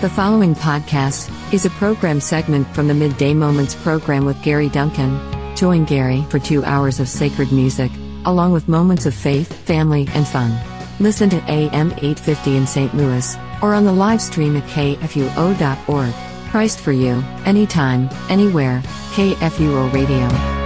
The following podcast is a program segment from the Midday Moments program with Gary Duncan. Join Gary for two hours of sacred music, along with moments of faith, family, and fun. Listen to AM 850 in St. Louis, or on the live stream at kfuo.org. Christ for you, anytime, anywhere, KFUO Radio.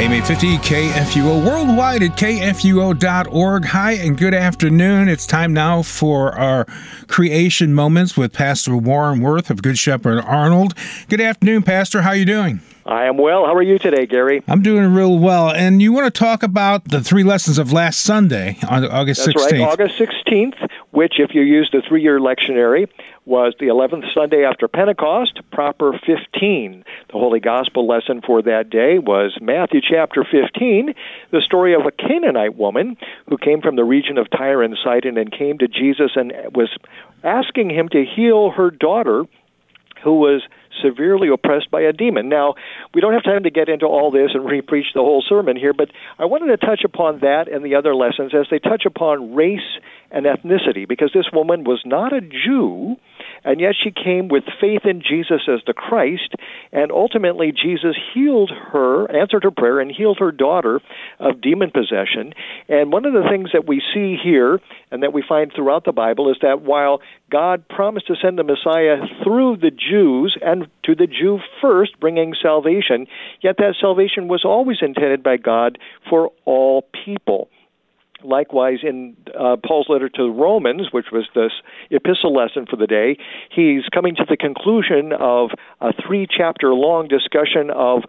AM 850 KFUO worldwide at kfuo.org. Hi and good afternoon. It's time now for our creation moments with Pastor Warren Woerth of Good Shepherd Arnold. Good afternoon, Pastor. How are you doing? I am well. How are you today, Gary? I'm doing real well. And you want to talk about the three lessons of last Sunday on August That's 16th. right, August 16th, which, if you use the three year lectionary, was the 11th Sunday after Pentecost, proper 15. The Holy Gospel lesson for that day was Matthew chapter 15, the story of a Canaanite woman who came from the region of Tyre and Sidon and came to Jesus and was asking him to heal her daughter who was severely oppressed by a demon. Now, we don't have time to get into all this and re-preach the whole sermon here, but I wanted to touch upon that and the other lessons as they touch upon race and ethnicity, because this woman was not a Jew, and yet she came with faith in Jesus as the Christ, and ultimately Jesus healed her, answered her prayer, and healed her daughter of demon possession. And one of the things that we see here, and that we find throughout the Bible, is that while God promised to send the Messiah through the Jews and to the Jew first, bringing salvation, yet that salvation was always intended by God for all people likewise in uh, Paul's letter to the Romans, which was this epistle lesson for the day, he's coming to the conclusion of a three chapter long discussion of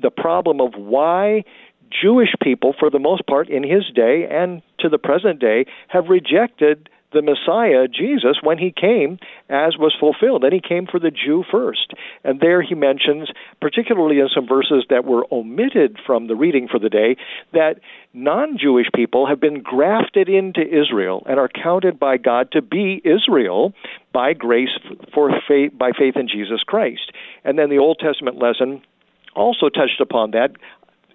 the problem of why Jewish people, for the most part in his day and to the present day, have rejected the Messiah, Jesus, when he came, as was fulfilled. And he came for the Jew first. And there he mentions, particularly in some verses that were omitted from the reading for the day, that non Jewish people have been grafted into Israel and are counted by God to be Israel by grace for faith, by faith in Jesus Christ. And then the Old Testament lesson also touched upon that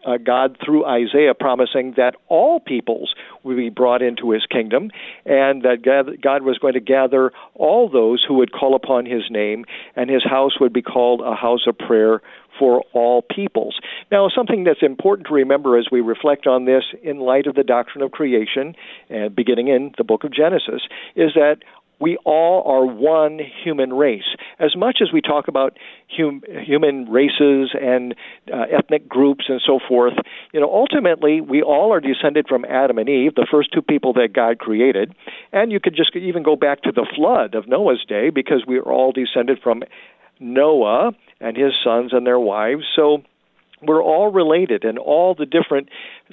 uh, God through Isaiah promising that all peoples would be brought into his kingdom and that God was going to gather all those who would call upon his name and his house would be called a house of prayer for all peoples. Now, something that's important to remember as we reflect on this in light of the doctrine of creation, uh, beginning in the book of Genesis, is that we all are one human race. As much as we talk about hum, human races and uh, ethnic groups and so forth, you know, ultimately we all are descended from Adam and Eve, the first two people that God created. And you could just even go back to the flood of Noah's day because we are all descended from Noah and his sons and their wives. So we're all related and all the different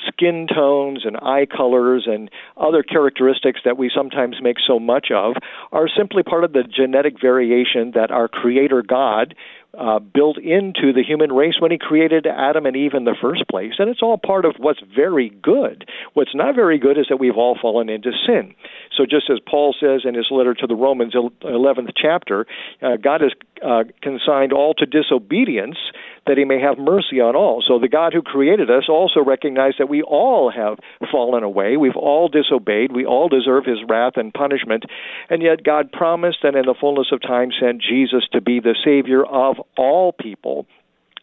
skin tones and eye colors and other characteristics that we sometimes make so much of are simply part of the genetic variation that our creator God uh, built into the human race when he created Adam and Eve in the first place. And it's all part of what's very good. What's not very good is that we've all fallen into sin. So, just as Paul says in his letter to the Romans, 11th chapter, uh, God has uh, consigned all to disobedience that he may have mercy on all. So, the God who created us also recognized that we all have fallen away. We've all disobeyed. We all deserve his wrath and punishment. And yet, God promised and in the fullness of time sent Jesus to be the Savior of all people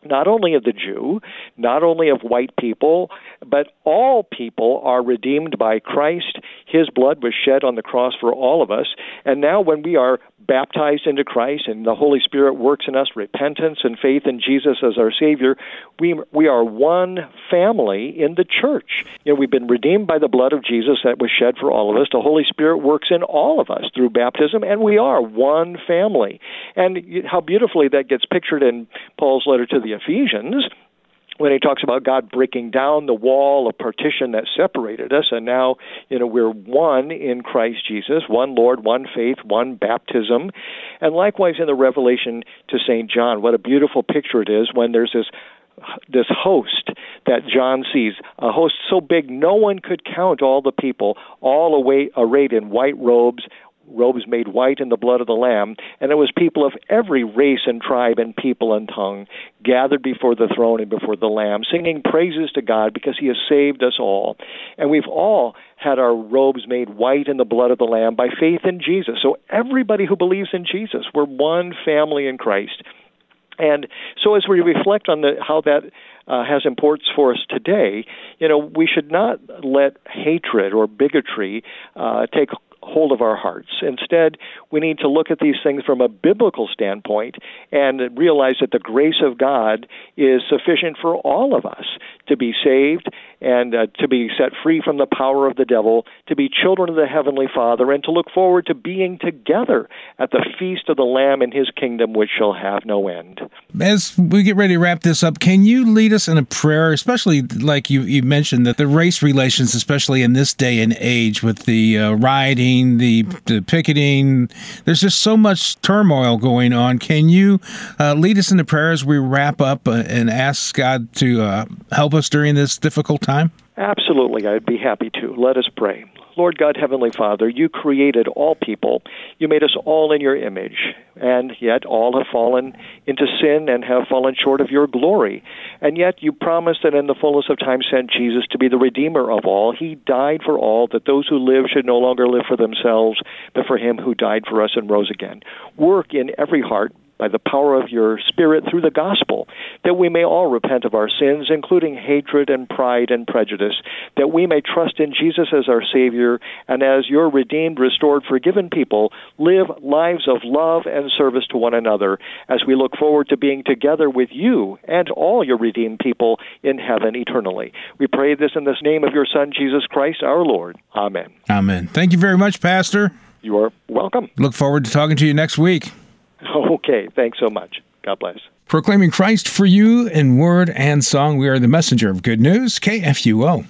not only of the Jew, not only of white people, but all people are redeemed by Christ. His blood was shed on the cross for all of us. And now, when we are baptized into Christ and the Holy Spirit works in us repentance and faith in Jesus as our Savior, we, we are one family in the church. You know, we've been redeemed by the blood of Jesus that was shed for all of us. The Holy Spirit works in all of us through baptism, and we are one family. And how beautifully that gets pictured in Paul's letter to the Ephesians when he talks about God breaking down the wall of partition that separated us, and now you know we're one in Christ Jesus, one Lord, one faith, one baptism, and likewise in the Revelation to Saint John. What a beautiful picture it is when there's this this host that John sees, a host so big no one could count all the people, all arrayed in white robes, robes made white in the blood of the Lamb, and it was people of every race and tribe and people and tongue gathered before the throne and before the Lamb, singing praises to God because He has saved us all. And we've all had our robes made white in the blood of the Lamb by faith in Jesus. So everybody who believes in Jesus, we're one family in Christ. And so, as we reflect on the, how that uh, has importance for us today, you know, we should not let hatred or bigotry uh, take hold of our hearts. Instead, we need to look at these things from a biblical standpoint and realize that the grace of God is sufficient for all of us to be saved and uh, to be set free from the power of the devil, to be children of the Heavenly Father, and to look forward to being together at the feast of the Lamb in His kingdom, which shall have no end. As we get ready to wrap this up, can you lead us in a prayer, especially like you, you mentioned that the race relations, especially in this day and age with the uh, rioting, the, the, picketing, there's just so much turmoil going on. Can you uh, lead us in a prayer as we wrap up uh, and ask God to uh, help us during this difficult time? Absolutely, I'd be happy to. Let us pray. Lord God, Heavenly Father, you created all people. You made us all in your image, and yet all have fallen into sin and have fallen short of your glory. And yet you promised that in the fullness of time sent Jesus to be the Redeemer of all. He died for all, that those who live should no longer live for themselves, but for him who died for us and rose again. Work in every heart by the power of your Spirit through the gospel, that we may all repent of our sins, including hatred and pride and prejudice, that we may trust in Jesus as our Savior, and as your redeemed, restored, forgiven people, live lives of love and service to one another as we look forward to being together with you and all your redeemed people in heaven eternally. We pray this in the name of your Son, Jesus Christ, our Lord. Amen. Amen. Thank you very much, Pastor. You are welcome. Look forward to talking to you next week. Okay, thanks so much. God bless. Proclaiming Christ for you in word and song, we are the messenger of good news, KFUO.